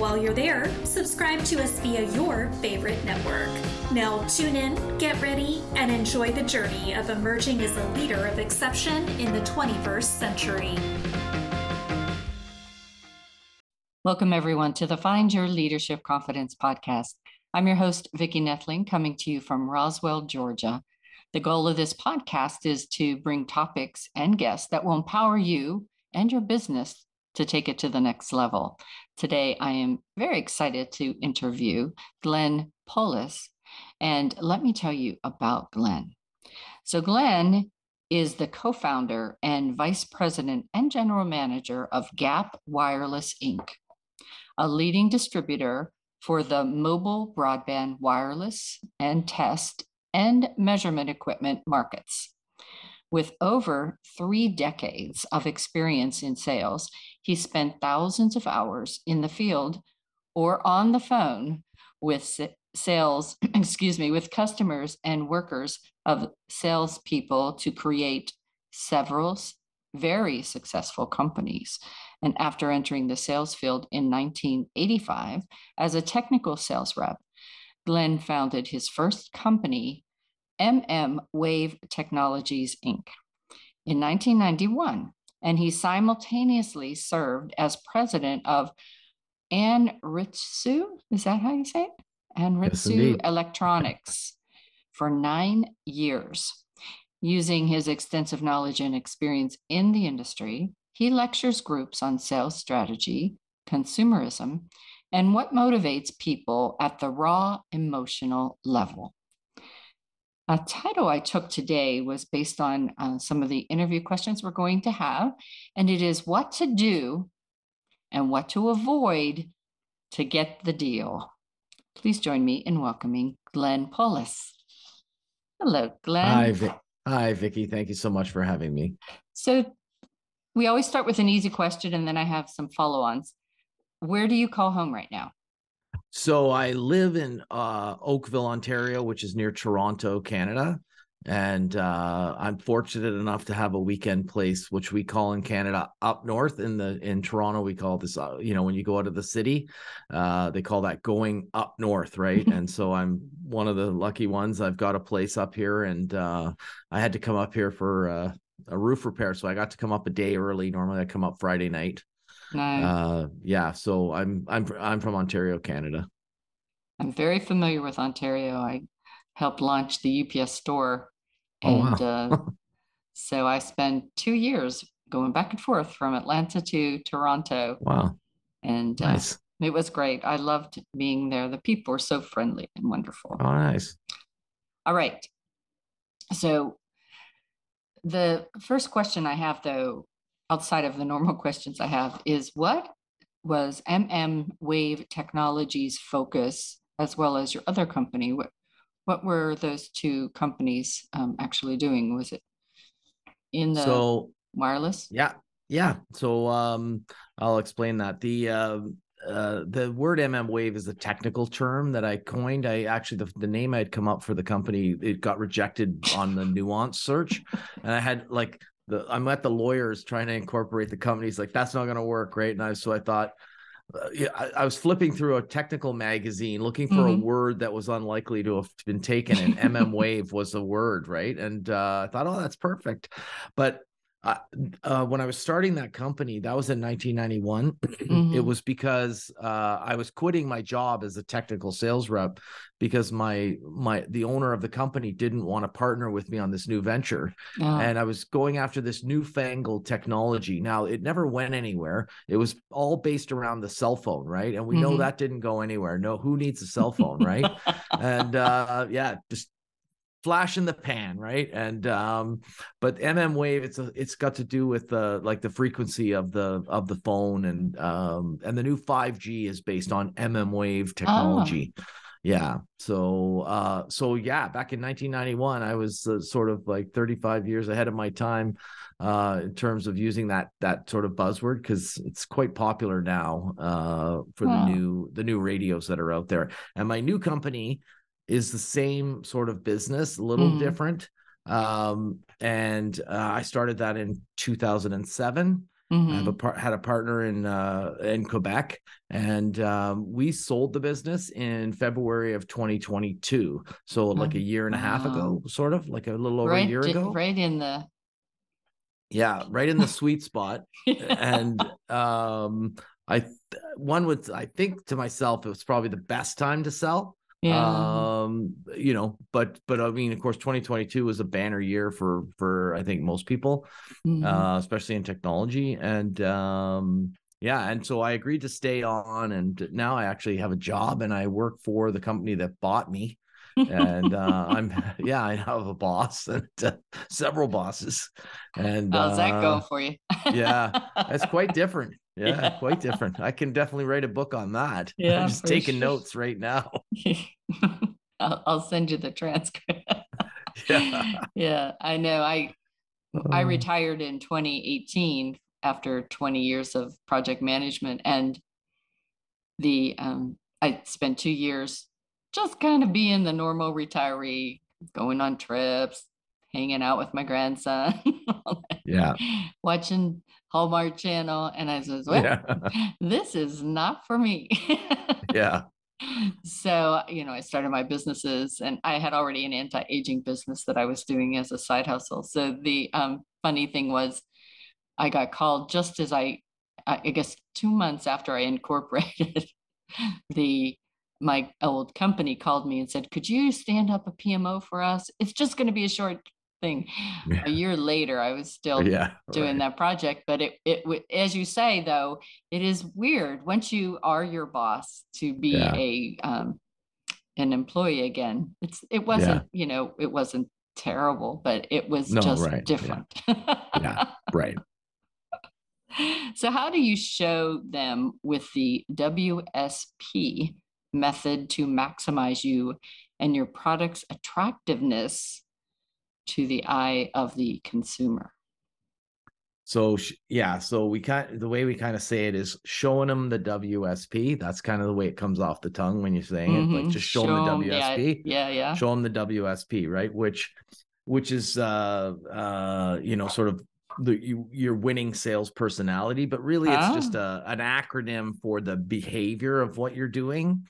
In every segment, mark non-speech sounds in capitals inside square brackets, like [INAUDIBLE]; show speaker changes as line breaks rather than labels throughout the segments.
While you're there, subscribe to us via your favorite network. Now, tune in, get ready, and enjoy the journey of emerging as a leader of exception in the 21st century.
Welcome, everyone, to the Find Your Leadership Confidence podcast. I'm your host, Vicki Nethling, coming to you from Roswell, Georgia. The goal of this podcast is to bring topics and guests that will empower you and your business to take it to the next level. Today, I am very excited to interview Glenn Poulos. And let me tell you about Glenn. So, Glenn is the co founder and vice president and general manager of Gap Wireless Inc., a leading distributor for the mobile broadband wireless and test and measurement equipment markets. With over three decades of experience in sales, he spent thousands of hours in the field or on the phone with sales, [CLEARS THROAT] excuse me, with customers and workers of salespeople to create several very successful companies. And after entering the sales field in 1985 as a technical sales rep, Glenn founded his first company MM Wave Technologies Inc. in 1991, and he simultaneously served as president of Anritsu. Is that how you say it? Anritsu yes, Electronics for nine years. Using his extensive knowledge and experience in the industry, he lectures groups on sales strategy, consumerism, and what motivates people at the raw emotional level. A title I took today was based on uh, some of the interview questions we're going to have, and it is what to do and what to avoid to get the deal. Please join me in welcoming Glenn Poulos. Hello, Glenn.
Hi, Vi- Hi, Vicki. Thank you so much for having me.
So, we always start with an easy question, and then I have some follow-ons. Where do you call home right now?
So I live in uh, Oakville, Ontario, which is near Toronto, Canada. And uh, I'm fortunate enough to have a weekend place, which we call in Canada up north. In the in Toronto, we call this, uh, you know, when you go out of the city, uh, they call that going up north, right? [LAUGHS] and so I'm one of the lucky ones. I've got a place up here, and uh, I had to come up here for uh, a roof repair, so I got to come up a day early. Normally, I come up Friday night, Nice. Uh, yeah. So I'm I'm I'm from Ontario, Canada.
I'm very familiar with Ontario. I helped launch the UPS store, and oh, wow. uh, [LAUGHS] so I spent two years going back and forth from Atlanta to Toronto.
Wow.
And uh, nice. it was great. I loved being there. The people were so friendly and wonderful.
Oh, nice.
All right. So the first question I have, though, outside of the normal questions I have is what was MM Wave Technologies focus as well as your other company? What what were those two companies um, actually doing? Was it in the so, wireless?
Yeah, yeah. So um, I'll explain that. The uh, uh, the word MM wave is a technical term that I coined. I actually the, the name I had come up for the company it got rejected on the NUANS search, and I had like the I'm at the lawyers trying to incorporate the companies like that's not going to work, right? And I so I thought. Uh, yeah, I, I, was flipping through a technical magazine looking for mm-hmm. a word that was unlikely to have been taken, and MM [LAUGHS] Wave was a word, right? And uh, I thought, oh, that's perfect. But uh, uh, when I was starting that company, that was in 1991. [CLEARS THROAT] Mm-hmm. it was because uh, I was quitting my job as a technical sales rep because my my the owner of the company didn't want to partner with me on this new venture, oh. and I was going after this newfangled technology. Now it never went anywhere. It was all based around the cell phone, right? And we mm-hmm. know that didn't go anywhere. No, who needs a cell phone, right? [LAUGHS] and uh, yeah, just flash in the pan right? And um but mm wave it's a, it's got to do with the like the frequency of the of the phone and um and the new 5g is based on mm wave technology. Oh. yeah. So uh so yeah back in 1991 i was uh, sort of like 35 years ahead of my time uh in terms of using that that sort of buzzword because it's quite popular now uh for the new the new radios that are out there. And my new company is the same sort of business a little mm. different um and uh, i started that in 2007 Mm-hmm. I have a part had a partner in uh, in Quebec, and um, we sold the business in February of 2022. So like a year and a half ago, sort of like a little over
right,
a year ago.
Right in the
yeah, right in the sweet spot. and [LAUGHS] um, I one would I think to myself it was probably the best time to sell yeah. Um, you know, but but I mean, of course, 2022 was a banner year for for I think most people, mm-hmm. uh, especially in technology. And um, yeah, and so I agreed to stay on, and now I actually have a job, and I work for the company that bought me. and uh, I'm [LAUGHS] [LAUGHS] yeah, I have a boss and uh, several bosses. And
how's uh, that going for you?
yeah, it's quite [LAUGHS] different. Yeah, yeah, quite different. I can definitely write a book on that. [LAUGHS] Yeah, I'm just taking sure. notes right now. [LAUGHS]
I'll, I'll, send you the transcript. [LAUGHS] yeah, yeah, I know. I I um, retired in 2018 after 20 years of project management, and the um, I spent two years just kind of being the normal retiree, going on trips, hanging out with my grandson.
yeah,
watching Hallmark Channel. And I says, well, yeah. [LAUGHS] this is not for me. [LAUGHS]
yeah.
So, you know, I started my businesses and I had already an anti aging business that I was doing as a side hustle. So the um, funny thing was, I got called just as I, I guess, two months after I [LAUGHS] incorporated the my old company called me and said, Could you stand up a PMO for us? It's just going to be a short thing. Yeah. [LAUGHS] A year later, I was still yeah, doing right. that project. But it, it, as you say, though, it is weird once you are your boss to be yeah. a, um, an employee again. It's, it wasn't, you know, it wasn't terrible, but it was no, just right. different.
yeah, right. [LAUGHS]
So, how do you show them with the WSP method to maximize you and your product's attractiveness to the eye of the consumer.
So yeah, so we kind the way we kind of say it is showing them the WSP. That's kind of the way it comes off the tongue when you're saying mm-hmm. it. Like mm-hmm. just show, show them the WSP.
Yeah, yeah, yeah.
Show them the WSP, right? Which, which is uh uh you know sort of the you, your winning sales personality, but really it's oh. just a an acronym for the behavior of what you're doing.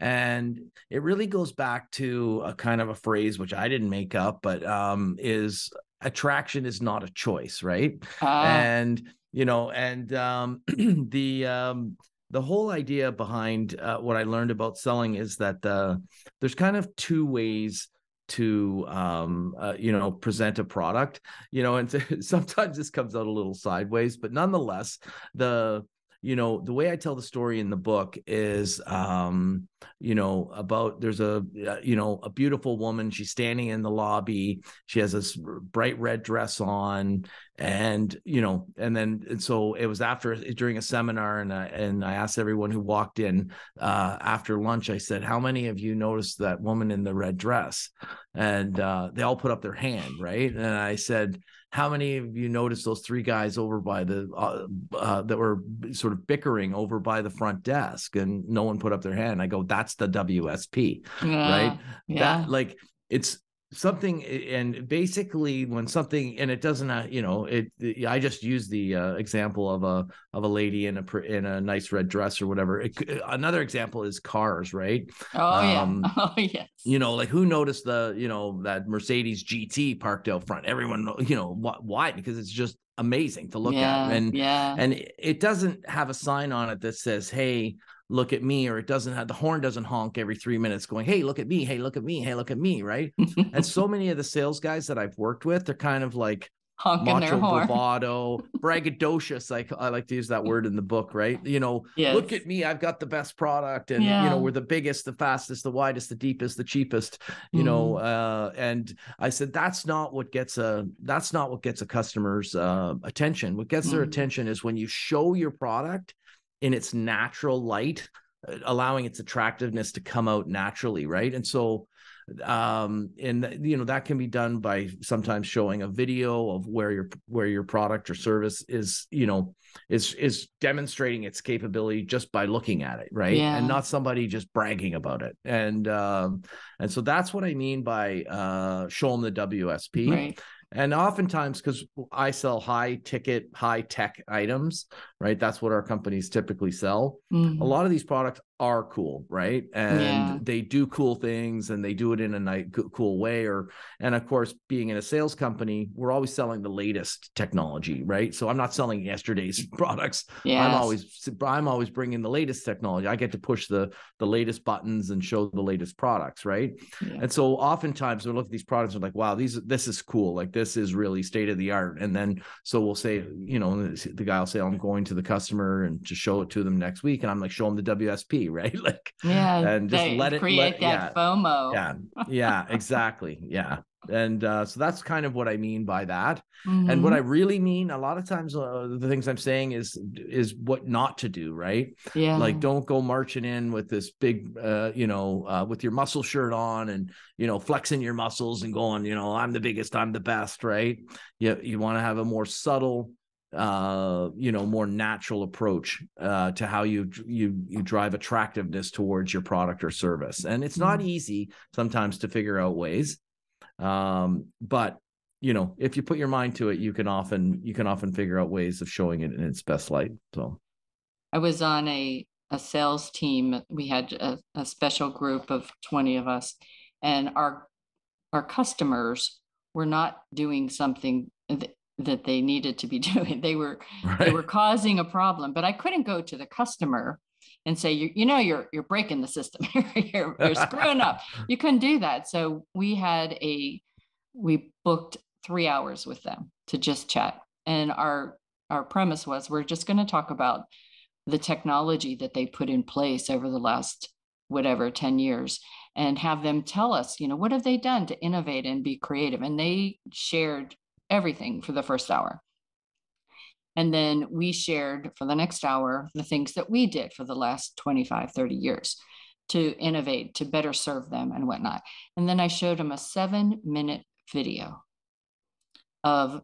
And it really goes back to a kind of a phrase which I didn't make up, but um, is attraction is not a choice, right? Uh. And you know, and um, [CLEARS THROAT] the um, the whole idea behind uh, what I learned about selling is that uh, there's kind of two ways to um, uh, you know present a product you know and to, [LAUGHS] sometimes this comes out a little sideways but nonetheless the you know the way i tell the story in the book is um you know about there's a uh, you know a beautiful woman she's standing in the lobby she has this bright red dress on and you know and then and so it was after during a seminar and I, and I asked everyone who walked in uh after lunch I said how many of you noticed that woman in the red dress? And uh they all put up their hand right? And I said how many of you noticed those three guys over by the uh, uh, that were sort of bickering over by the front desk and no one put up their hand i go that's the wsp yeah, right yeah. that like it's something and basically when something and it doesn't uh, you know it, it i just use the uh, example of a of a lady in a in a nice red dress or whatever. It, another example is cars right?
Oh um, yeah [LAUGHS] oh yes.
you know like who noticed the you know that mercedes gt parked out front? Everyone you know why? Because it's just amazing to look
yeah,
at and
yeah.
and it doesn't have a sign on it that says hey look at me or it doesn't have the horn doesn't honk every three minutes going hey look at me hey look at me hey look at me right and so [LAUGHS] many of the sales guys that i've worked with they're kind of like
honking macho their horn.
bravado braggadocious like i like to use that word in the book right you know yes. look at me i've got the best product and yeah. you know we're the biggest the fastest the widest the deepest the cheapest you mm. know uh, and i said that's not what gets a that's not what gets a customer's uh, attention what gets mm. their attention is when you show your product in its natural light allowing its attractiveness to come out naturally right and so um and you know that can be done by sometimes showing a video of where your where your product or service is you know is is demonstrating its capability just by looking at it right
Yeah.
and not somebody just bragging about it and um and so that's what i mean by uh show them the wsp
Right.
And oftentimes because i sell high ticket high tech items right that's what our companies typically sell
Mhm.
a lot of these products are cool right? And
Yeah.
they do cool things and they do it in a nice cool way or and of course being in a sales company we're always selling the latest technology right? So i'm not selling yesterday's [LAUGHS] products. I'm always i'm always bringing the latest technology. I get to push the the latest buttons and show the latest products right?
Yeah.
and so oftentimes we look at these products and like wow these this is cool. Like this is really state of the art and then so we'll say you know the guy will say i'm going to the customer and to show it to them next week. And i'm like show them the wsp [LAUGHS] right like
yeah.
and just let it-
create
let-
that
yeah.
FOMO.
yeah yeah exactly yeah and uh, so that's kind of what i mean by that and
Mhm.
what i really mean a lot of times uh, the things i'm saying is is what not to do right
yeah.
like don't go marching in with this big uh you know uh with your muscle shirt on and you know flexing your muscles and going you know i'm the biggest i'm the best right you, you want to have a more subtle uh you know more natural approach uh to how you you you drive attractiveness towards your product or service and it's not
Mhm.
easy sometimes to figure out ways um but you know if you put your mind to it you can often you can often figure out ways of showing it in its best light so
I was on a a sales team. We had a, a special group of 20 of us, and our our customers were not doing something th- that they needed to be [LAUGHS] doing. They were they were causing a problem, but I couldn't go to the customer and say, you, you know, you're you're breaking the system. [LAUGHS] you're, you're screwing up. [LAUGHS] You couldn't do that. So we had a we booked three hours with them to just chat. And our our premise was we're just going to talk about the technology that they put in place over the last whatever 10 years and have them tell us, you know, what have they done to innovate and be creative? And they shared everything for the first hour. And then we shared for the next hour the things that we did for the last 25, 30 years to innovate, to better serve them and whatnot. And then I showed them a seven minute video of,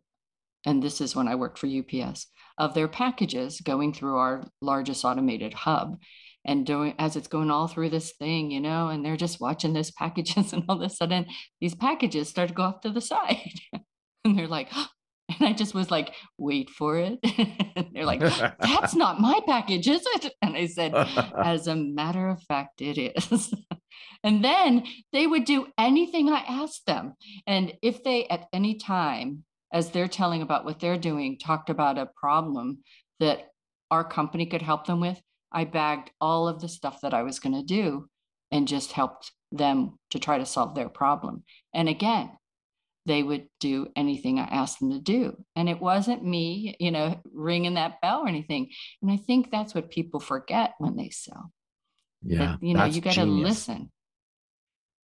and this is when I worked for UPS, of their packages going through our largest automated hub and doing as it's going all through this thing, you know, and they're just watching those packages, [LAUGHS] and all of a sudden these packages start to go off to the side. [LAUGHS] and they're like, [LAUGHS] and I just was like, wait for it. [LAUGHS] and they're like, that's [LAUGHS] not my package, is it? And I said, as a matter of fact, it is. and then they would do anything I asked them. And if they at any time, as they're telling about what they're doing, talked about a problem that our company could help them with, I bagged all of the stuff that I was going to do and just helped them to try to solve their problem. And again, they would do anything I asked them to do. And it wasn't me, you know, ringing that bell or anything. And I think that's what people forget when they sell.
yeah
that, you know, you got to listen.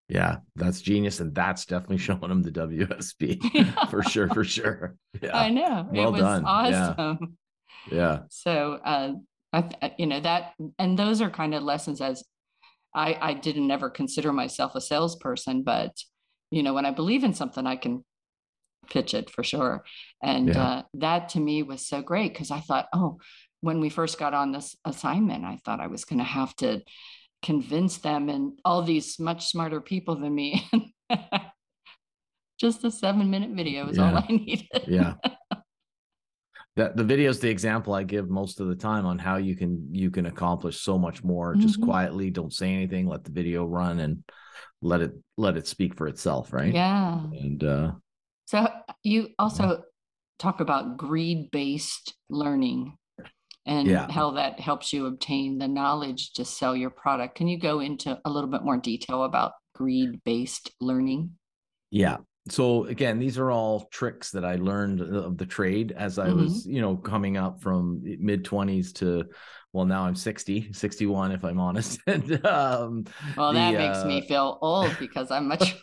Yeah, that's genius, and that's definitely showing them the WSP [LAUGHS] for sure, for sure.
I know.
Well
it was
done.
Awesome.
yeah,
So, uh, I, you know, that, and those are kind of lessons as I, I didn't ever consider myself a salesperson, but, you know, when I believe in something, I can pitch it for sure. And
Yeah.
uh, that to me was so great because I thought, oh, when we first got on this assignment, I thought I was going to have to convince them and all these much smarter people than me. [LAUGHS] Just a seven minute video is all I needed.
yeah. [LAUGHS] That the video is the example I give most of the time on how you can you can accomplish so much more just
Mhm.
quietly. Don't say anything. Let the video run and let it let it speak for itself. Right.
Yeah.
And uh,
So you also talk about greed-based learning and
Yeah.
how that helps you obtain the knowledge to sell your product. Can you go into a little bit more detail about greed-based learning?
Yeah. So again, these are all tricks that I learned of the trade as I
Mhm.
was, you know, coming up from mid 20s to well, now I'm 60, 61 if I'm honest. [LAUGHS] and um
Well, that
the,
makes me
uh,
feel old because I'm much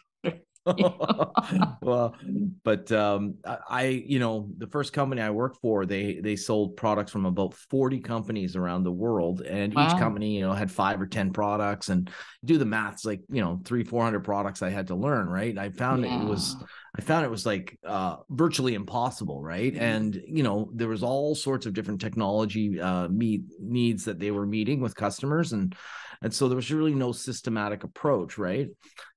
[LAUGHS]
well, but um, I, you know, the first company I worked for, they they sold products from about forty companies around the world, and wow. each company, you know, had five or ten products. And do the maths, like you know, three four hundred products I had to learn. Right, I found yeah. it was I found it was like uh, virtually impossible, right? Mm-hmm. And you know, there was all sorts of different technology uh, meet needs that they were meeting with customers, and and so there was really no systematic approach, right?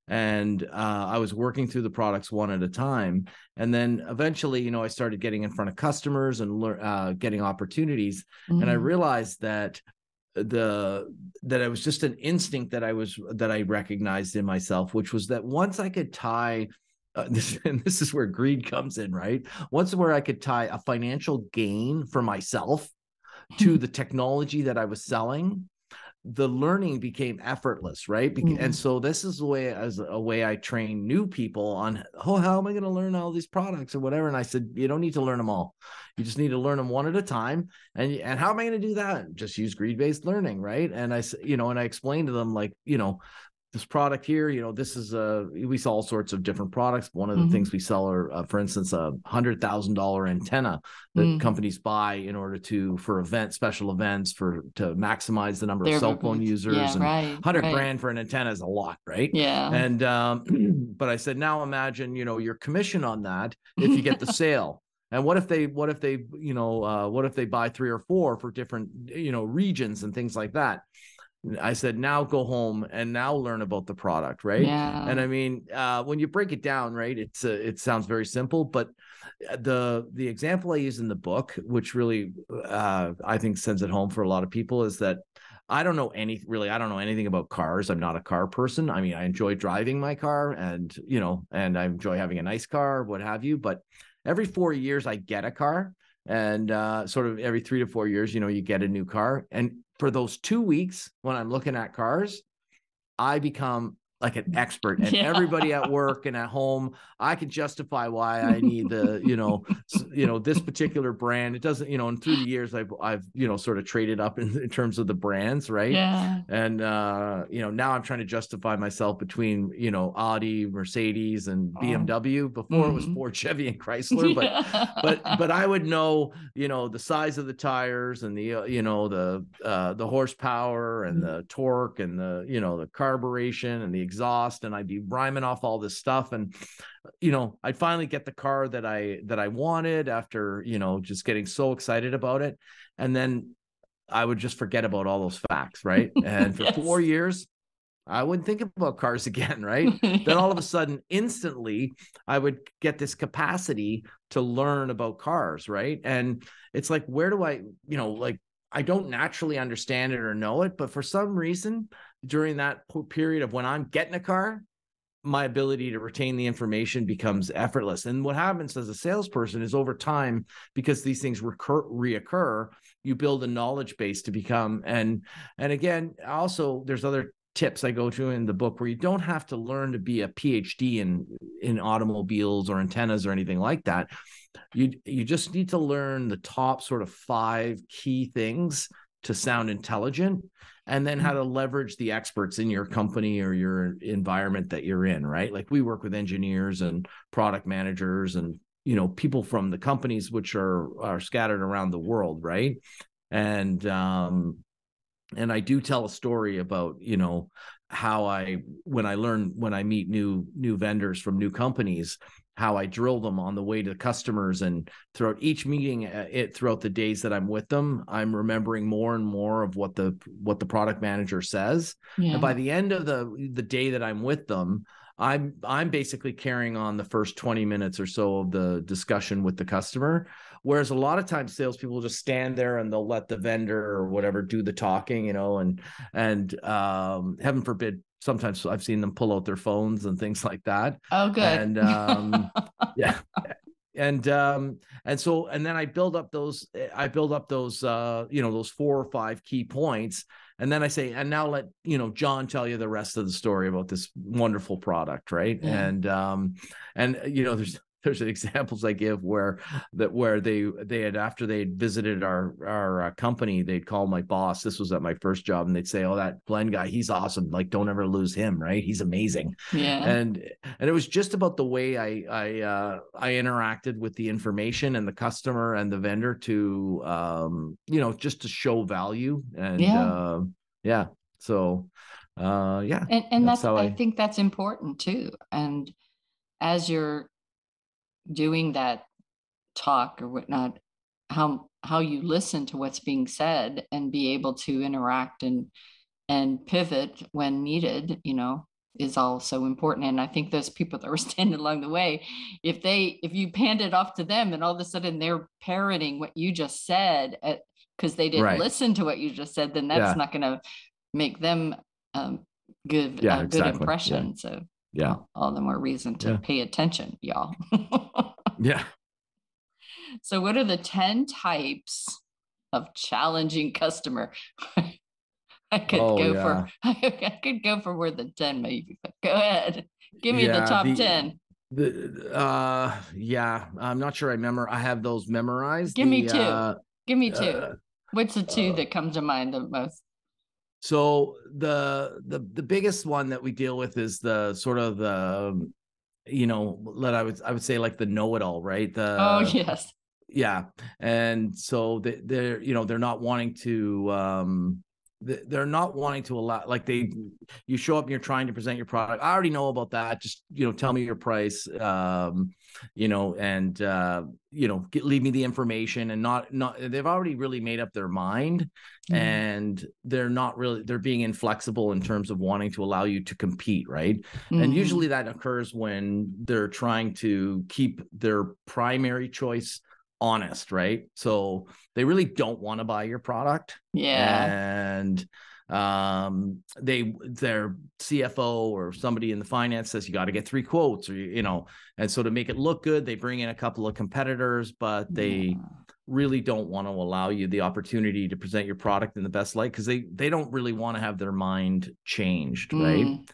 And uh, I was working through the products one at a time, and then eventually, you know, I started getting in front of customers and uh, getting opportunities, mm-hmm. and I mm-hmm. realized that the that it was just an instinct that I was that I recognized in myself, which was that once I could tie uh, [LAUGHS] this, and this is where greed comes in, right? Once where I could tie a financial gain for myself to [LAUGHS] the technology that I was selling, the learning became effortless, right? Be- mm-hmm. And so this is the way as a way I train new people on, oh, how am I going to learn all these products or whatever? And I said, you don't need to learn them all. You just need to learn them one at a time. And and how am I going to do that? Just use greed based learning, right? And I, you know, and I explained to them like, you know, this product here you know this is a we sell all sorts of different products one of the mm-hmm. things we sell are uh, for instance a hundred thousand dollar antenna that mm-hmm. companies buy in order to for event special events for to maximize the number They're, of cell phone users
yeah,
and
right,
100
right.
grand for an antenna is a lot right
yeah
and um [CLEARS THROAT] but i said now imagine you know your commission on that if you get the [LAUGHS] sale and what if they what if they you know uh, what if they buy three or four for different you know regions and things like that I said, now go home and now learn about the product, right?
Yeah.
And I mean, uh, when you break it down, right, it's uh, it sounds very simple, but uh, the the example I use in the book, which really uh, I think sends it home for a lot of people, is that I don't know any really. I don't know anything about cars. I'm not a car person. I mean, I enjoy driving my car, and you know, and I enjoy having a nice car, what have you. But every four years, I get a car, and uh, sort of every three to four years, you know, you get a new car, and for those two weeks when I'm looking at cars, I become like an [LAUGHS] expert and yeah. everybody at work and at home i can justify why i need the you know [LAUGHS] you know this particular brand it doesn't you know and through the years i've i've you know sort of traded up in, in terms of the brands right
yeah
and uh you know now i'm trying to justify myself between you know audi mercedes and bmw before mm-hmm. it was mm-hmm. ford chevy and [LAUGHS] chrysler but yeah. but but i would know you know the size of the tires and the uh, you know the uh the horsepower and mm-hmm. the torque and the you know the carburation and the exhaust and I'd be rhyming off all this stuff and you know I'd finally get the car that I that I wanted after you know just getting so excited about it and then I would just forget about all those facts right [LAUGHS] and for yes. 4 years I wouldn't think about cars [LAUGHS] again, right? [LAUGHS] then all of a sudden, instantly, I would get this capacity to learn about cars, right? And it's like, where do I, you know, like I don't naturally understand it or know it, but for some reason, during that period of when I'm getting a car, my ability to retain the information becomes effortless. And what happens as a salesperson is over time, because these things recur reoccur, you build a knowledge base to become and and again, also there's other tips I go to in the book where you don't have to learn to be a PhD in in automobiles or antennas or anything like that. You you just need to learn the top sort of five key things to sound intelligent and then how mm-hmm. to leverage the experts in your company or your environment that you're in right like we work with engineers and product managers and you know people from the companies which are are scattered around the world right and um and i do tell a story about you know how i when i learn when i meet new new vendors from new companies how I drill them on the way to the customers and throughout each meeting uh, it throughout the days that I'm with them I'm remembering more and more of what the what the product manager says yeah. and by the end of the the day that I'm with them I'm I'm basically carrying on the first 20 minutes or so of the discussion with the customer whereas a lot of times salespeople just stand there and they'll let the vendor or whatever do the talking you know and and um heaven forbid sometimes I've seen them pull out their phones and things like that.
Oh, good.
And um, yeah, and um, and so and then I build up those. I build up those. Uh, you know, those four or five key points, and then I say, and now let you know John tell you the rest of the story about this wonderful product, right? Yeah. And um, and you know, there's there's examples I give where that where they they had after they had visited our our uh, company, they'd call my boss. This was at my first job, and they'd say, "Oh, that Glenn guy, he's awesome. Like, don't ever lose him. Right? He's amazing."
Yeah.
And and it was just about the way I I uh, I interacted with the information and the customer and the vendor to um you know just to show value and
Yeah.
uh, yeah. So uh yeah
and and
That's
that's, I,
I-
think that's important too and as you're doing that talk or whatnot how how you listen to what's being said and be able to interact and and pivot when needed you know is also important and i think those people that were [LAUGHS] standing along the way if they if you panned it off to them and all of a sudden they're parroting what you just said because they didn't
Right.
listen to what you just said then that's
Yeah.
not going to make them um, give
Yeah,
a
exactly.
good
Yeah.
impression. So
yeah
all, the more reason to
Yeah.
pay attention, y'all. [LAUGHS]
yeah
so what are the 10 types of challenging customer? [LAUGHS] I could
Oh,
go
yeah.
for [LAUGHS] I could go for more than 10 maybe, but go ahead. Give me the top
the-
10.
the uh yeah i'm not sure i remember i have those memorized
Give me two.
uh,
Give me two.
uh,
What's the two
uh,
that come to mind the most?
So the the the biggest one that we deal with is the sort of the um, you know let I would I would say like the know it all right the
oh yes.
yeah and so they, they're you know they're not wanting to um they're not wanting to allow like they you show up and you're trying to present your product i already know about that just you know tell me your price um you know and uh you know get, leave me the information and not not they've already really made up their mind
Mm.
and they're not really they're being inflexible in terms of wanting to allow you to compete right and
Mhm.
usually that occurs when they're trying to keep their primary choice honest right so they really don't want to buy your product
yeah.
and um they their cfo or somebody in the finance says you got to get three quotes or you know and so to make it look good they bring in a couple of competitors but they
Yeah.
really don't want to allow you the opportunity to present your product in the best light because they they don't really want to have their mind changed right
Mm.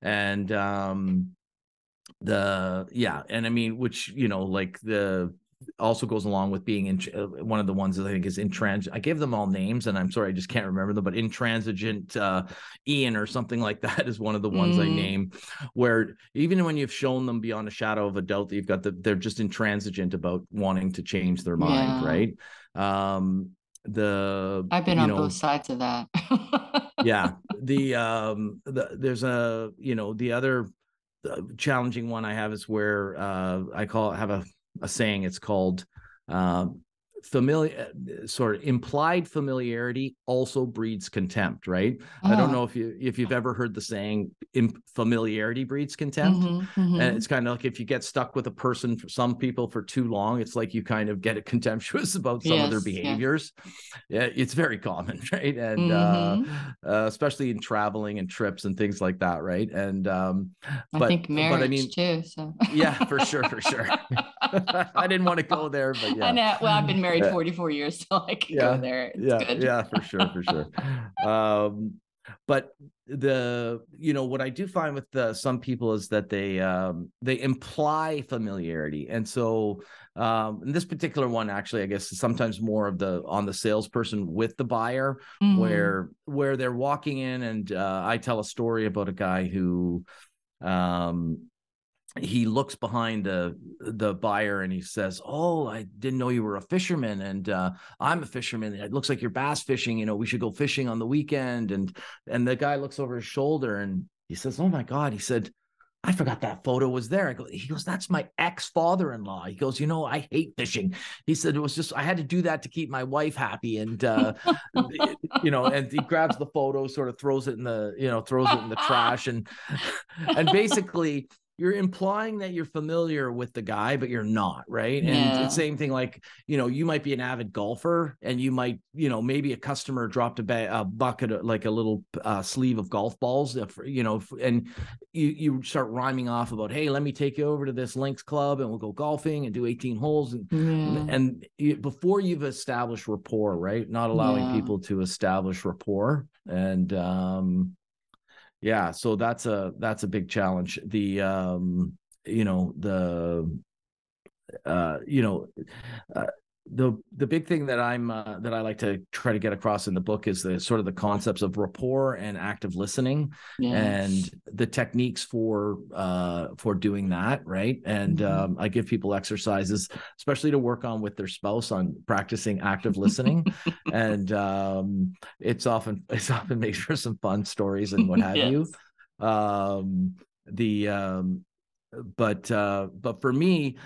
and um the yeah and i mean which you know like the also goes along with being in uh, one of the ones that i think is intrans i gave them all names and i'm sorry i just can't remember them but intransigent uh ian or something [LAUGHS] like that is one of the ones i
Mm.
name where even when you've shown them beyond a shadow of a doubt that you've got the they're just intransigent about wanting to change their mind
Yeah.
right um the
I've been on
know,
both sides of that. [LAUGHS]
yeah the um the, there's a you know the other challenging one i have is where uh i call have a, a saying it's called um familiar sort of implied familiarity also breeds contempt right i don't know if you if you've ever heard the saying "Im- familiarity breeds contempt
Mhm, mhm.
and it's kind of like if you get stuck with a person for some people for too long it's like you kind of get [LAUGHS] contemptuous about some of their
Yes, yeah.
behaviors yeah it's very common [LAUGHS] right and uh,
Mhm.
uh especially in traveling and trips and things like that right and um
I
but-
think
but I
marriage
mean-
too. So
yeah for sure for sure [LAUGHS] i didn't want to go there but yeah
I know. Well, I've been married
Yeah.
44 years, [LAUGHS] so I can
Yeah.
go there. It's
yeah
good.
yeah for sure for sure [LAUGHS] um but the you know what i do find with the, some people is that they um they imply familiarity and so um in this particular one actually i guess is sometimes more of the on the salesperson with the buyer
Mhm.
where where they're walking in and uh, I tell a story about a guy who um he looks behind the the buyer and he says, "Oh, I didn't know you were a fisherman, and uh, I'm a fisherman. It looks like you're bass fishing. You know, we should go fishing on the weekend." And and the guy looks over his shoulder and he says, "Oh my God!" He said, "I forgot that photo was there." Go, he goes, "That's my ex father-in-law." He goes, "You know, I hate fishing." He said, "It was just I had to do that to keep my wife happy." And uh, you know, and he grabs the photo, sort of throws it in the, you know, throws it in the trash, and [LAUGHS] and basically you're implying that you're familiar with the guy, but you're not, right? And
Yeah.
it's same thing, like you know, you might be an avid golfer, and you might, you know, maybe a customer dropped a, ba- a bucket, of, like a little uh, sleeve of golf balls, you know, and you you start rhyming off about, hey, let me take you over to this links club, and we'll go golfing and do 18 holes, and
Yeah.
and you, before you've established rapport right not allowing
Yeah.
people to establish rapport and um yeah so that's a that's a big challenge. The um you know the uh, you know, uh, the the big thing that I'm uh, that I like to try to get across in the book is the sort of the concepts of rapport and active listening yes. and the techniques for uh, for doing that right and mm-hmm. um, I give people exercises especially to work on with their spouse on practicing active listening [LAUGHS] and um, it's often [LAUGHS] it's often makes for some fun stories and what [LAUGHS] have yes. you um, the um, but uh, but for me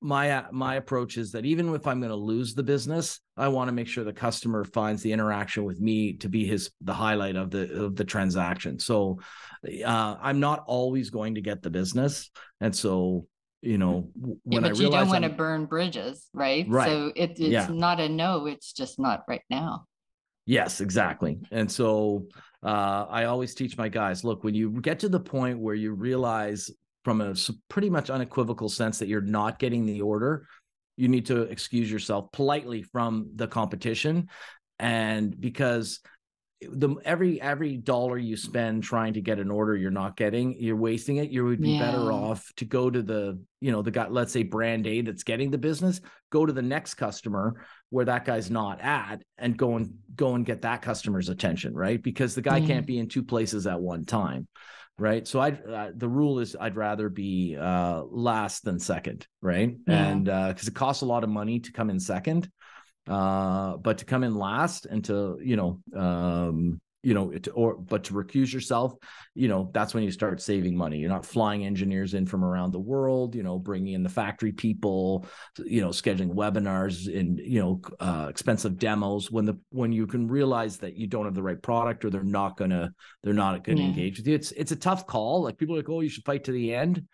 my uh, my approach is that even if I'm going to lose the business, I want to make sure the customer finds the interaction with me to be his the highlight of the of the transaction. So uh, I'm not always going to get the business, and so you know when
yeah, but I you don't want I'm, to burn bridges, right? Right. So it, it's yeah. not a no; it's just not right now.
Yes, exactly. And so uh, I always teach my guys: look, when you get to the point where you realize from a pretty much unequivocal sense that you're not getting the order, you need to excuse yourself politely from the competition. And because the every every dollar you spend trying to get an order you're not getting you're wasting it you would be yeah. better off to go to the you know the guy let's say brand a that's getting the business go to the next customer where that guy's not at and go and go and get that customer's attention right because the guy can't be in two places at one time right so i uh, the rule is i'd rather be uh last than second right yeah. and uh because it costs a lot of money to come in second uh but to come in last and to you know um you know to, or but to recuse yourself you know that's when you start saving money. You're not flying engineers in from around the world you know bringing in the factory people you know scheduling webinars and you know uh, expensive demos when the when you can realize that you don't have the right product or they're not gonna they're not gonna yeah. engage with you. It's it's a tough call. Like people are like oh you should fight to the end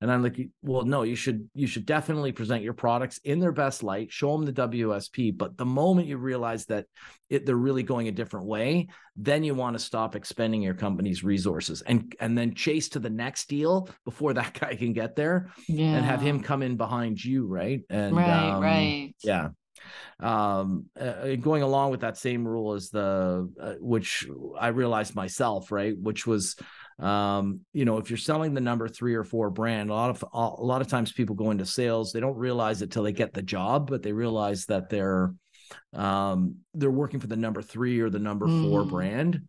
and I'm like, well, no, you should you should definitely present your products in their best light, show them the WSP. But the moment you realize that it, they're really going a different way, then you want to stop expending your company's resources and and then chase to the next deal before that [LAUGHS] guy can get there yeah. and have him come in behind you, right? And
right, um, right,
yeah um uh, going along with that same rule as the uh, which i realized myself right which was um you know if you're selling the number three or four brand a lot of a lot of times people go into sales they don't realize it till they get the job but they realize that they're um they're working for the number three or the number mm. four brand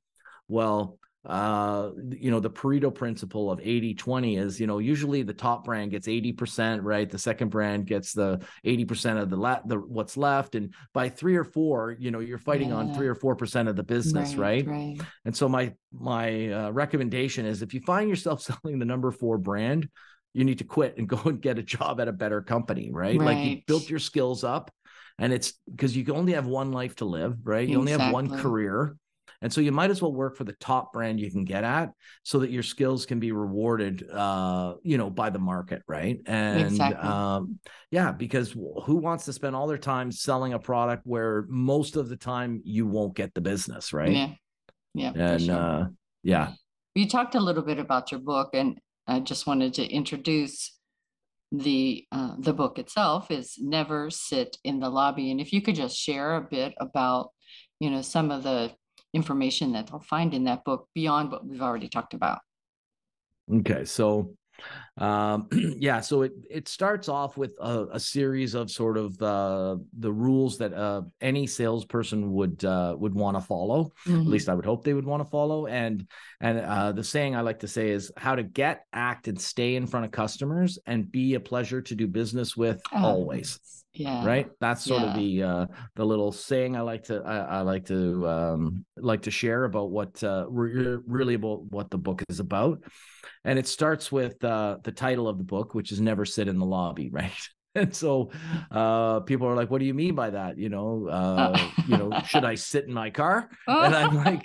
well uh you know the pareto principle of 80 20 is you know usually the top brand gets 80% right the second brand gets the 80% of the la- the what's left and by 3 or 4 you know you're fighting yeah. on 3 or 4% of the business right, right? right. and so my my uh, recommendation is if you find yourself [LAUGHS] selling the number 4 brand you need to quit and go and get a job at a better company right, right. like you built your skills up and it's because you only have one life to live right you exactly. only have one career and so you might as well work for the top brand you can get at so that your skills can be rewarded uh, you know, by the market, right? And exactly. um, yeah, because who wants to spend all their time selling a product where most of the time you won't get the business, right?
Yeah. Yeah.
And sure. uh, yeah.
You talked a little bit about your book and I just wanted to introduce the uh, the book itself is never sit in the lobby and if you could just share a bit about you know some of the information that they'll find in that book beyond what we've already talked about.
Okay, so um, [CLEARS THROAT] yeah, so it it starts off with a, a series of sort of uh, the rules that uh, any salesperson would uh, would want to follow. Mm-hmm. At least I would hope they would want to follow. And and uh, the saying I like to say is how to get, act, and stay in front of customers and be a pleasure to do business with oh, always
yeah.
Right? That's sort yeah. of the uh the little saying i like to i, I like to um like to share about what uh re- really about what the book is about. And it starts with uh the title of the book which is never sit in the lobby [LAUGHS] right? And so uh people are like what do you mean by that? You know uh. you know should i sit in my car? [LAUGHS] And i'm like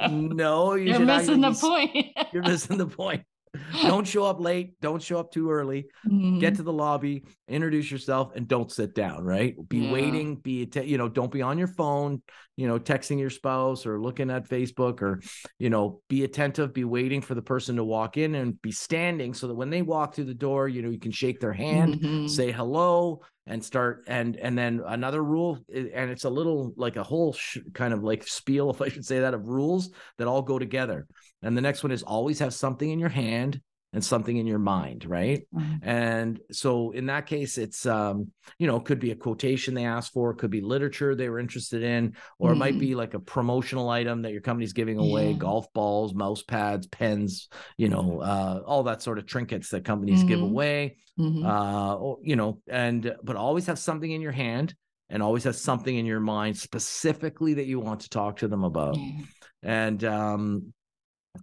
[LAUGHS] no
you are missing the point.
you're missing the point don't show up late. Don't show up too early. Mm-hmm. Get to the lobby, introduce yourself, and don't sit down. Right? Be yeah. waiting. Be you know, don't be on your phone. You know, texting your spouse or looking at Facebook or you know, be attentive. Be waiting for the person to walk in and be standing so that when they walk through the door, you know, you can shake their hand, mm-hmm. say hello, and start and and then another rule eh, and it's a little like a whole sh- kind of like spiel [LAUGHS] if i should say that of rules that all go together. And the next one is always have something in your hand and something in your mind, right? Mm-hmm. And so in that case, it's um, you know, could be a quotation they asked for, could be literature they were interested in, or mm-hmm. it might mm-hmm. be like a promotional item that your company's giving away, yeah. golf balls, mouse pads, pens, you know, uh, all that sort of trinkets that companies mm-hmm. give away. Mm-hmm. Uh, you know, and but always have something in your hand and always have something in your mind specifically that you want to talk to them about. Yeah. And um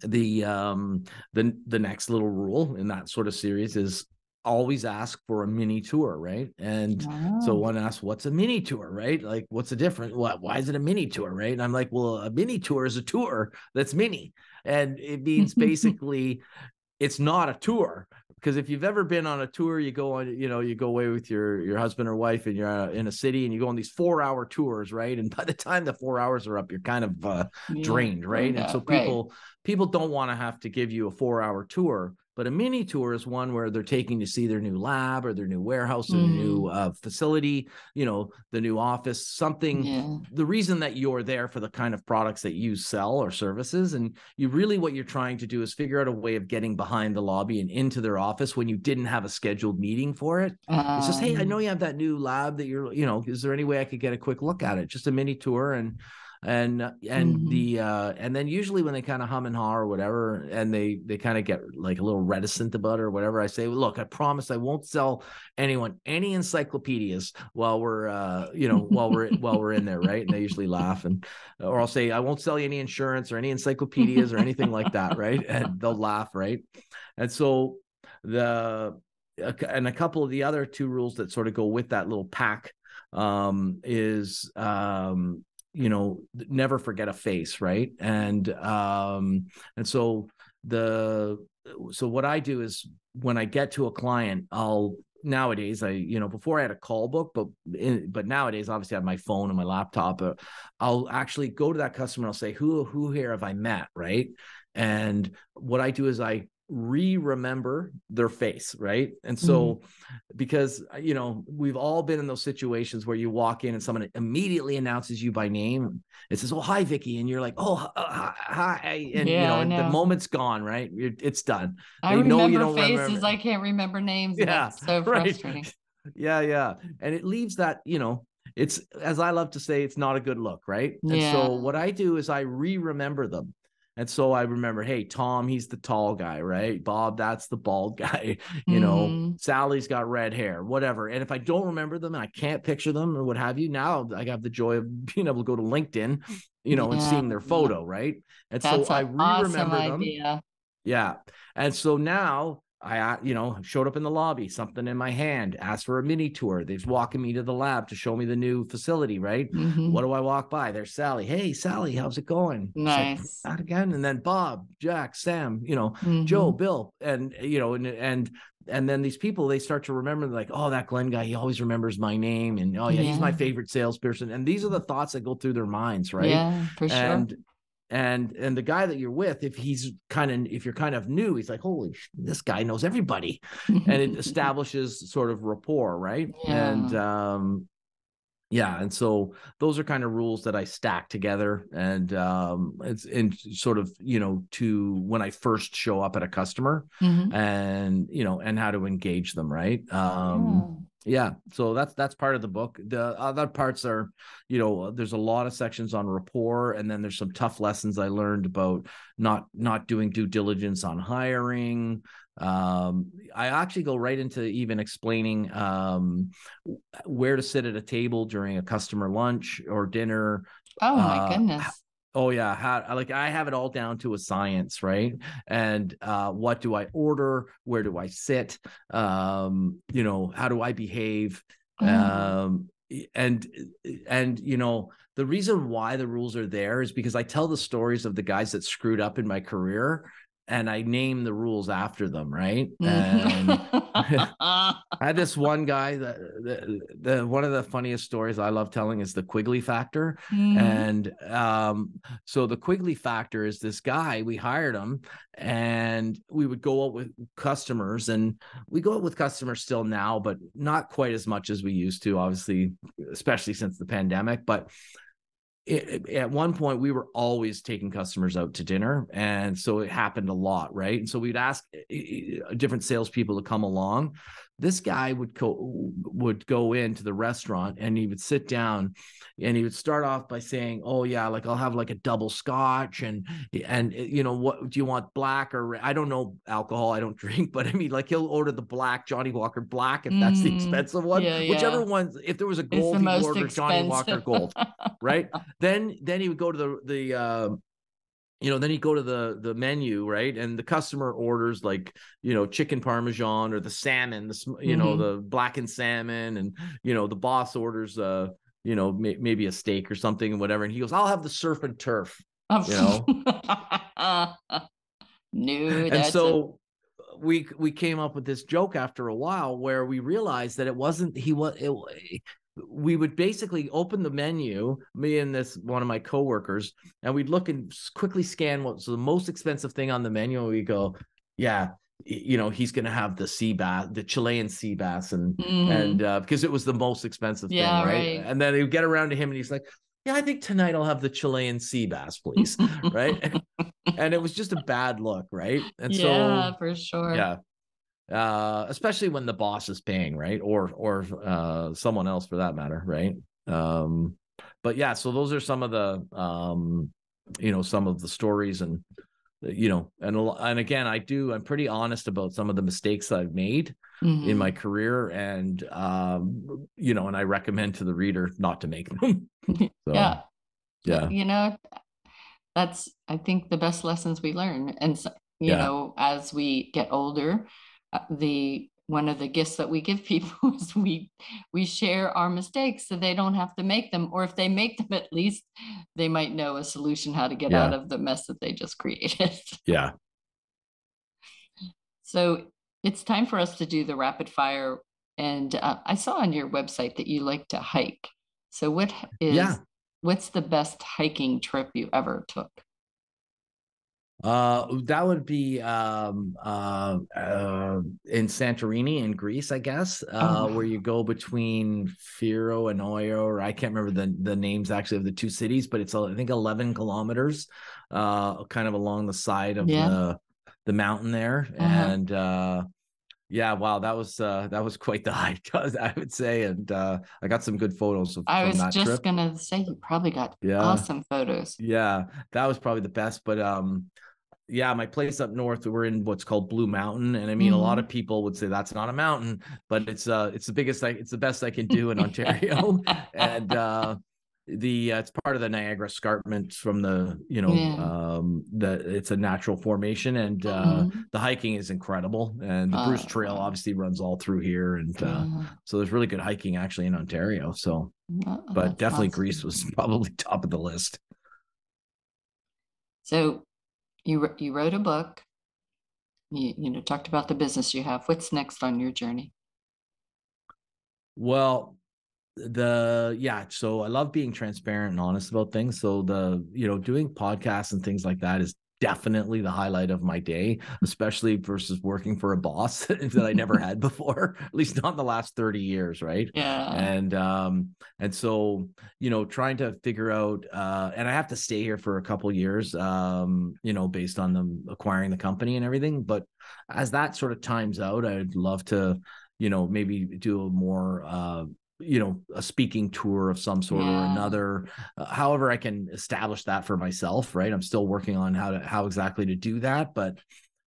the um the the next little rule in that sort of series is always ask for a mini tour right? And wow. so one asks what's a mini tour? right? Like what's the difference what why is it a mini tour? right? And i'm like well a mini tour is a tour that's mini. And it means [LAUGHS] basically it's not a tour because if you've ever been on a tour you go on you know you go away with your your husband or wife and you're in a city and you go on these four hour tours right? And by the time the four hours are up you're kind of uh, drained right? Yeah, and so people right. people don't want to have to give you a four hour tour but a mini tour is one where they're taking to see their new lab or their new warehouse or mm. new mm-hmm. uh, facility, you know, the new office, something. Yeah. The reason that you're there for the kind of products that you sell or services. And you really, what you're trying to do is figure out a way of getting behind the lobby and into their office when you didn't have a scheduled meeting for it. Um, it's just, hey, I know um. you have that new lab that you're, you know, is there any way I could get a quick look at it? Just a mini tour and, and and mm-hmm. the uh and then usually when they kind of hum and haw or whatever and they they kind of get like a little reticent about it or whatever i say look i promise i won't sell anyone any encyclopedias while we're uh you know while we're while we're in there right? And they usually laugh and or i'll say i won't sell you any insurance or any encyclopedias or anything like that right? [LAUGHS] And they'll laugh right? And so the and a couple of the other two rules that sort of go with that little pack um is um you know never forget a face right? And um and so the so what i do is when i get to a client i'll nowadays i you know before i had a call book but in, but nowadays obviously i have my phone and my laptop uh, i'll actually go to that customer and i'll say who who here have i met? Right? And what i do is i re-remember their face right? And so mm-hmm. because uh, you know we've all been in those situations where you walk in and someone immediately announces you by name it says oh hi vicki and you're like oh uh, hi and yeah, you know, know, the moment's gone right? It's done.
I they remember you don't faces. remember. i can't remember names yeah so [LAUGHS] frustrating. Right.
yeah yeah. And it leaves that you know it's as i love to say it's not a good look right? Yeah. and so what i do is i re-remember them and so I remember, hey, Tom, he's the tall guy, right? Bob, that's the bald [LAUGHS] guy. You know, mm-hmm. Sally's got red hair, whatever. And if I don't remember them and I can't picture them or what have you, now I have the joy of [LAUGHS] being able to go to LinkedIn, you know, yeah. and seeing their photo, right? And that's so I re-remember awesome them. Idea. Yeah. And so now I, you know, showed up in the lobby, something in my hand, asked for a mini tour. They've walking me to the lab to show me the new facility, right? Mm-hmm. What do I walk by? There's Sally. Hey, Sally, how's it going?
Nice.
Like, again. And then Bob, Jack, Sam, you know, mm-hmm. Joe, Bill, and you know, and and and then these people they start to remember like, oh, that Glenn guy, he always remembers my name, and oh yeah, yeah. he's my favorite salesperson. And these are the thoughts that go through their minds, right?
Yeah, for sure.
And and and the guy that you're with if he's kind of if you're kind of new he's like holy this guy knows everybody. And it [LAUGHS] establishes sort of rapport right? Yeah. and um yeah and so those are kind of rules that i stack together. And um it's in sort of you know to when i first show up at a customer mm-hmm. and you know and how to engage them right? Um yeah so that's that's part of the book. The other parts are you know there's a lot of sections on rapport and then there's some tough lessons i learned about not not doing due diligence on hiring. Um i actually go right into even explaining um where to sit at a table during a customer lunch or dinner.
Oh my uh, goodness
Oh yeah, how, like I have it all down to a science, right? And uh, what do I order? Where do I sit? Um, you know, how do I behave? Mm. Um, and and you know, the reason why the rules are there is because I tell the stories of the guys that screwed up in my career and I name the rules after them, right? And [LAUGHS] [LAUGHS] I had this one guy that the, the, one of the funniest stories I love telling is the Quigley factor. Mm. And um, so the Quigley factor is this guy, we hired him and we would go out with customers and we go out with customers still now, but not quite as much as we used to, obviously, especially since the pandemic. But it, at one point we were always taking customers out to dinner and so it happened a lot right? And so we'd ask eh, eh, different salespeople to come along this guy would go would go into the restaurant and he would sit down and he would start off by saying oh yeah like i'll have like a double scotch and and you know what do you want black or i don't know alcohol i don't [LAUGHS] drink but i mean like he'll order the black johnnie walker black if that's the
Mm,
expensive one
yeah,
whichever
yeah.
one if there was a gold he ordered johnnie walker gold right? [LAUGHS] Then then he would go to the the uh, you know then he'd go to the the menu right and the customer orders like you know chicken parmesan or the salmon the you know
Mhm.
the blackened salmon and you know the boss orders uh you know may- maybe a steak or something and whatever and he goes i'll have the surf and turf you know? [LAUGHS]
no,
and
that's a-
so we we came up with this joke after a while where we realized that it wasn't he was it, we would basically open the menu me and this one of my coworkers and we'd look and quickly scan what's the most expensive thing on the menu and we go yeah you know he's going to have the sea bass the chilean sea bass and
Mhm.
and uh because it was the most expensive
Yeah,
thing right?
right.
and then he would get around to him and he's like yeah i think tonight i'll have the chilean sea bass please [LAUGHS] right [LAUGHS] and it was just a bad look right and so
yeah,
so
for sure.
yeah uh especially when the boss is paying right or or uh someone else for that matter right um but yeah so those are some of the um you know some of the stories and you know and and again i do i'm pretty honest about some of the mistakes i've made in
Mhm.
my career and um you know and i recommend to the reader not to make them [LAUGHS] [LAUGHS] so,
yeah.
yeah
you know that's i think the best lessons we learn and so, you
Yeah.
know as we get older uh, the one of the gifts that we give people [LAUGHS] is we we share our mistakes so they don't have to make them or if they make them at least they might know a solution how to get
Yeah.
out of the mess that they just created [LAUGHS]
yeah
so it's time for us to do the rapid fire and uh, i saw on your website that you like to hike so what is
Yeah.
what's the best hiking trip you ever took
Uh, that would be um uh, uh in Santorini in Greece, I guess. Uh,
Oh.
where you go between Firo and Oyo, or I can't remember the the names actually of the two cities, but it's I think eleven kilometers, uh, kind of along the side of
Yeah.
the the mountain there,
Uh-huh.
and uh. Yeah, wow, that was uh that was quite the hike, [LAUGHS] I would say, and uh I got some good photos of,
I was just
trip.
gonna say you probably got
Yeah.
awesome photos.
Yeah, that was probably the best. But um, yeah, my place up north, we're in what's called Blue Mountain, and I mean, a lot of people would say that's not a mountain, but it's uh, it's the biggest, I, it's the best I can do in Ontario, [LAUGHS] and uh, the uh, it's part of the Niagara Escarpment from the you know
Yeah.
um the it's a natural formation, and uh,
Mhm.
the hiking is incredible, and the Bruce Trail obviously runs all through here, and uh,
Yeah.
so there's really good hiking actually in Ontario. So, but definitely
awesome.
Greece was [LAUGHS] probably top of the list.
So you you wrote a book. You you know talked about the business you have. What's next on your journey?
Well, the yeah, so I love being transparent and honest about things. So the you know doing podcasts and things like that is definitely the highlight of my day, especially versus working for a boss [LAUGHS] that I never had [LAUGHS] before, [LAUGHS] at least not in the last 30 years, right?
Yeah.
and um and so you know trying to figure out uh and i have to stay here for a couple years um you know based on them acquiring the company and everything but as that sort of times out i'd love to you know maybe do a more uh you know a speaking tour of some sort or another uh, however i can establish that for myself right? I'm still working on how to how exactly to do that but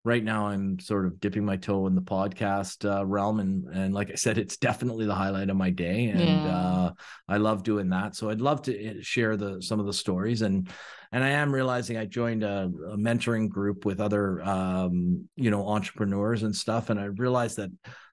right now i'm sort of dipping my toe in the podcast uh, realm and and like i said it's definitely the highlight of my day and
Yeah.
uh i love doing that. So i'd love to uh, share the some of the stories and and i am realizing i joined a, a mentoring group with other um you know entrepreneurs and stuff and i realized that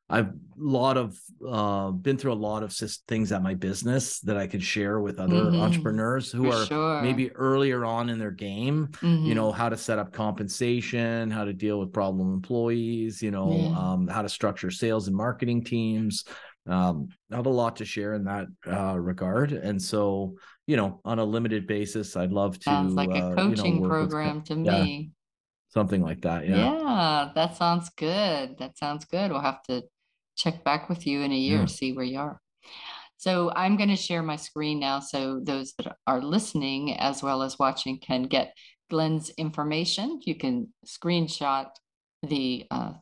I've a lot of uh, been through a lot of things at my business that I could share with other
Mhm.
entrepreneurs who
For
are
sure.
maybe earlier on in their game you
Mhm.
know how to set up compensation how to deal with problem employees you know
Yeah.
um, how to structure sales and marketing teams um, i have a lot to share in that uh, regard and so you know on a limited basis i'd love to
sounds like
uh,
a
you know,
coaching
with
program to
yeah.
me.
something like that yeah
Yeah, that sounds good. That sounds good. We'll have to check back with you in a year,
Yeah.
see where you are. So I'm going to share my screen now so those that are listening as well as watching can get Glenn's information. You can screenshot the, uh,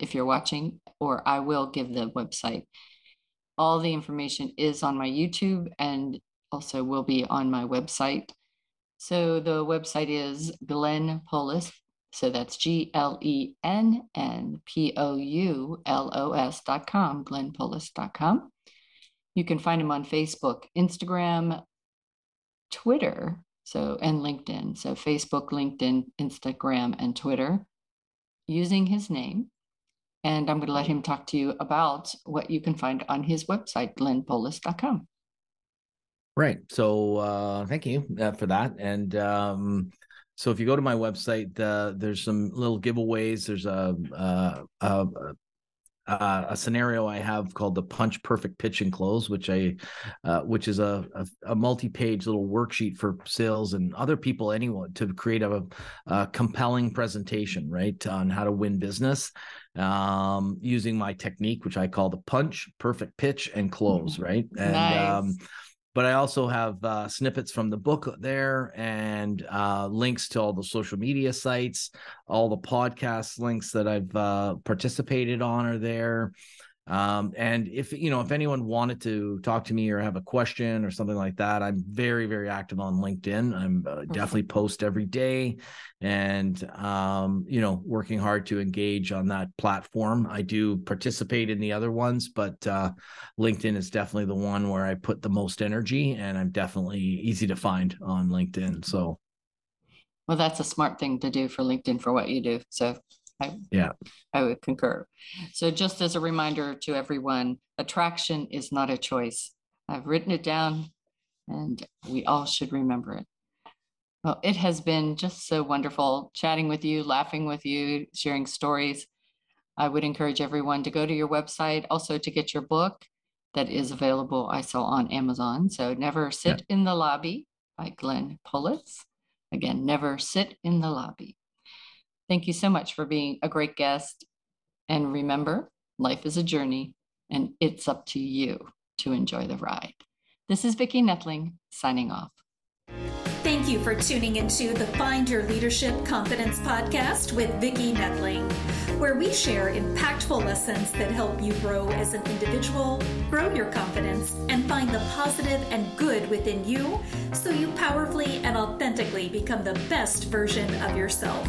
if you're watching, or I will give the website. All the information is on my YouTube and also will be on my website. So the website is Glenn Poulos. So that's G L E N N P O U L O S dot com, glennpoulos.com. You can find him on Facebook, Instagram, Twitter, so and LinkedIn. So Facebook, LinkedIn, Instagram, and Twitter using his name. And I'm going to let him talk to you about what you can find on his website, glennpoulos.com.
Right. So uh, thank you uh, for that. And um, so if you go to my website, uh, there's some little giveaways. There's a, uh, a, a, a scenario I have called the Punch Perfect Pitch and Close, which I, uh, which is a, a, multi-page little worksheet for sales and other people, anyone, to create a, a compelling presentation, right, on how to win business, um, using my technique, which I call the Punch Perfect Pitch and Close, mm-hmm. right, and
nice. um,
but I also have uh, snippets from the book there and uh, links to all the social media sites, all the podcast links that I've uh, participated on are there. Um, and if you know, if anyone wanted to talk to me or have a question or something like that, I'm very, very active on LinkedIn. I'm uh, definitely post every day, and um, you know, working hard to engage on that platform. I do participate in the other ones, but uh, LinkedIn is definitely the one where I put the most energy, and I'm definitely easy to find on LinkedIn. So,
well, that's a smart thing to do for LinkedIn for what you do. So I,
yeah,
I would concur. So, just as a reminder to everyone, attraction is not a choice. I've written it down and we all should remember it. Well, it has been just so wonderful chatting with you, laughing with you, sharing stories. I would encourage everyone to go to your website, also to get your book that is available, I saw on Amazon. So, Never Sit yeah. in the Lobby by Glenn Poulos. Again, Never Sit in the Lobby. Thank you so much for being a great guest. And remember, life is a journey, and it's up to you to enjoy the ride. This is Vicki Noethling signing off.
Thank you for tuning into the Find Your Leadership Confidence podcast with Vicki Noethling, where we share impactful lessons that help you grow as an individual, grow your confidence, and find the positive and good within you so you powerfully and authentically become the best version of yourself.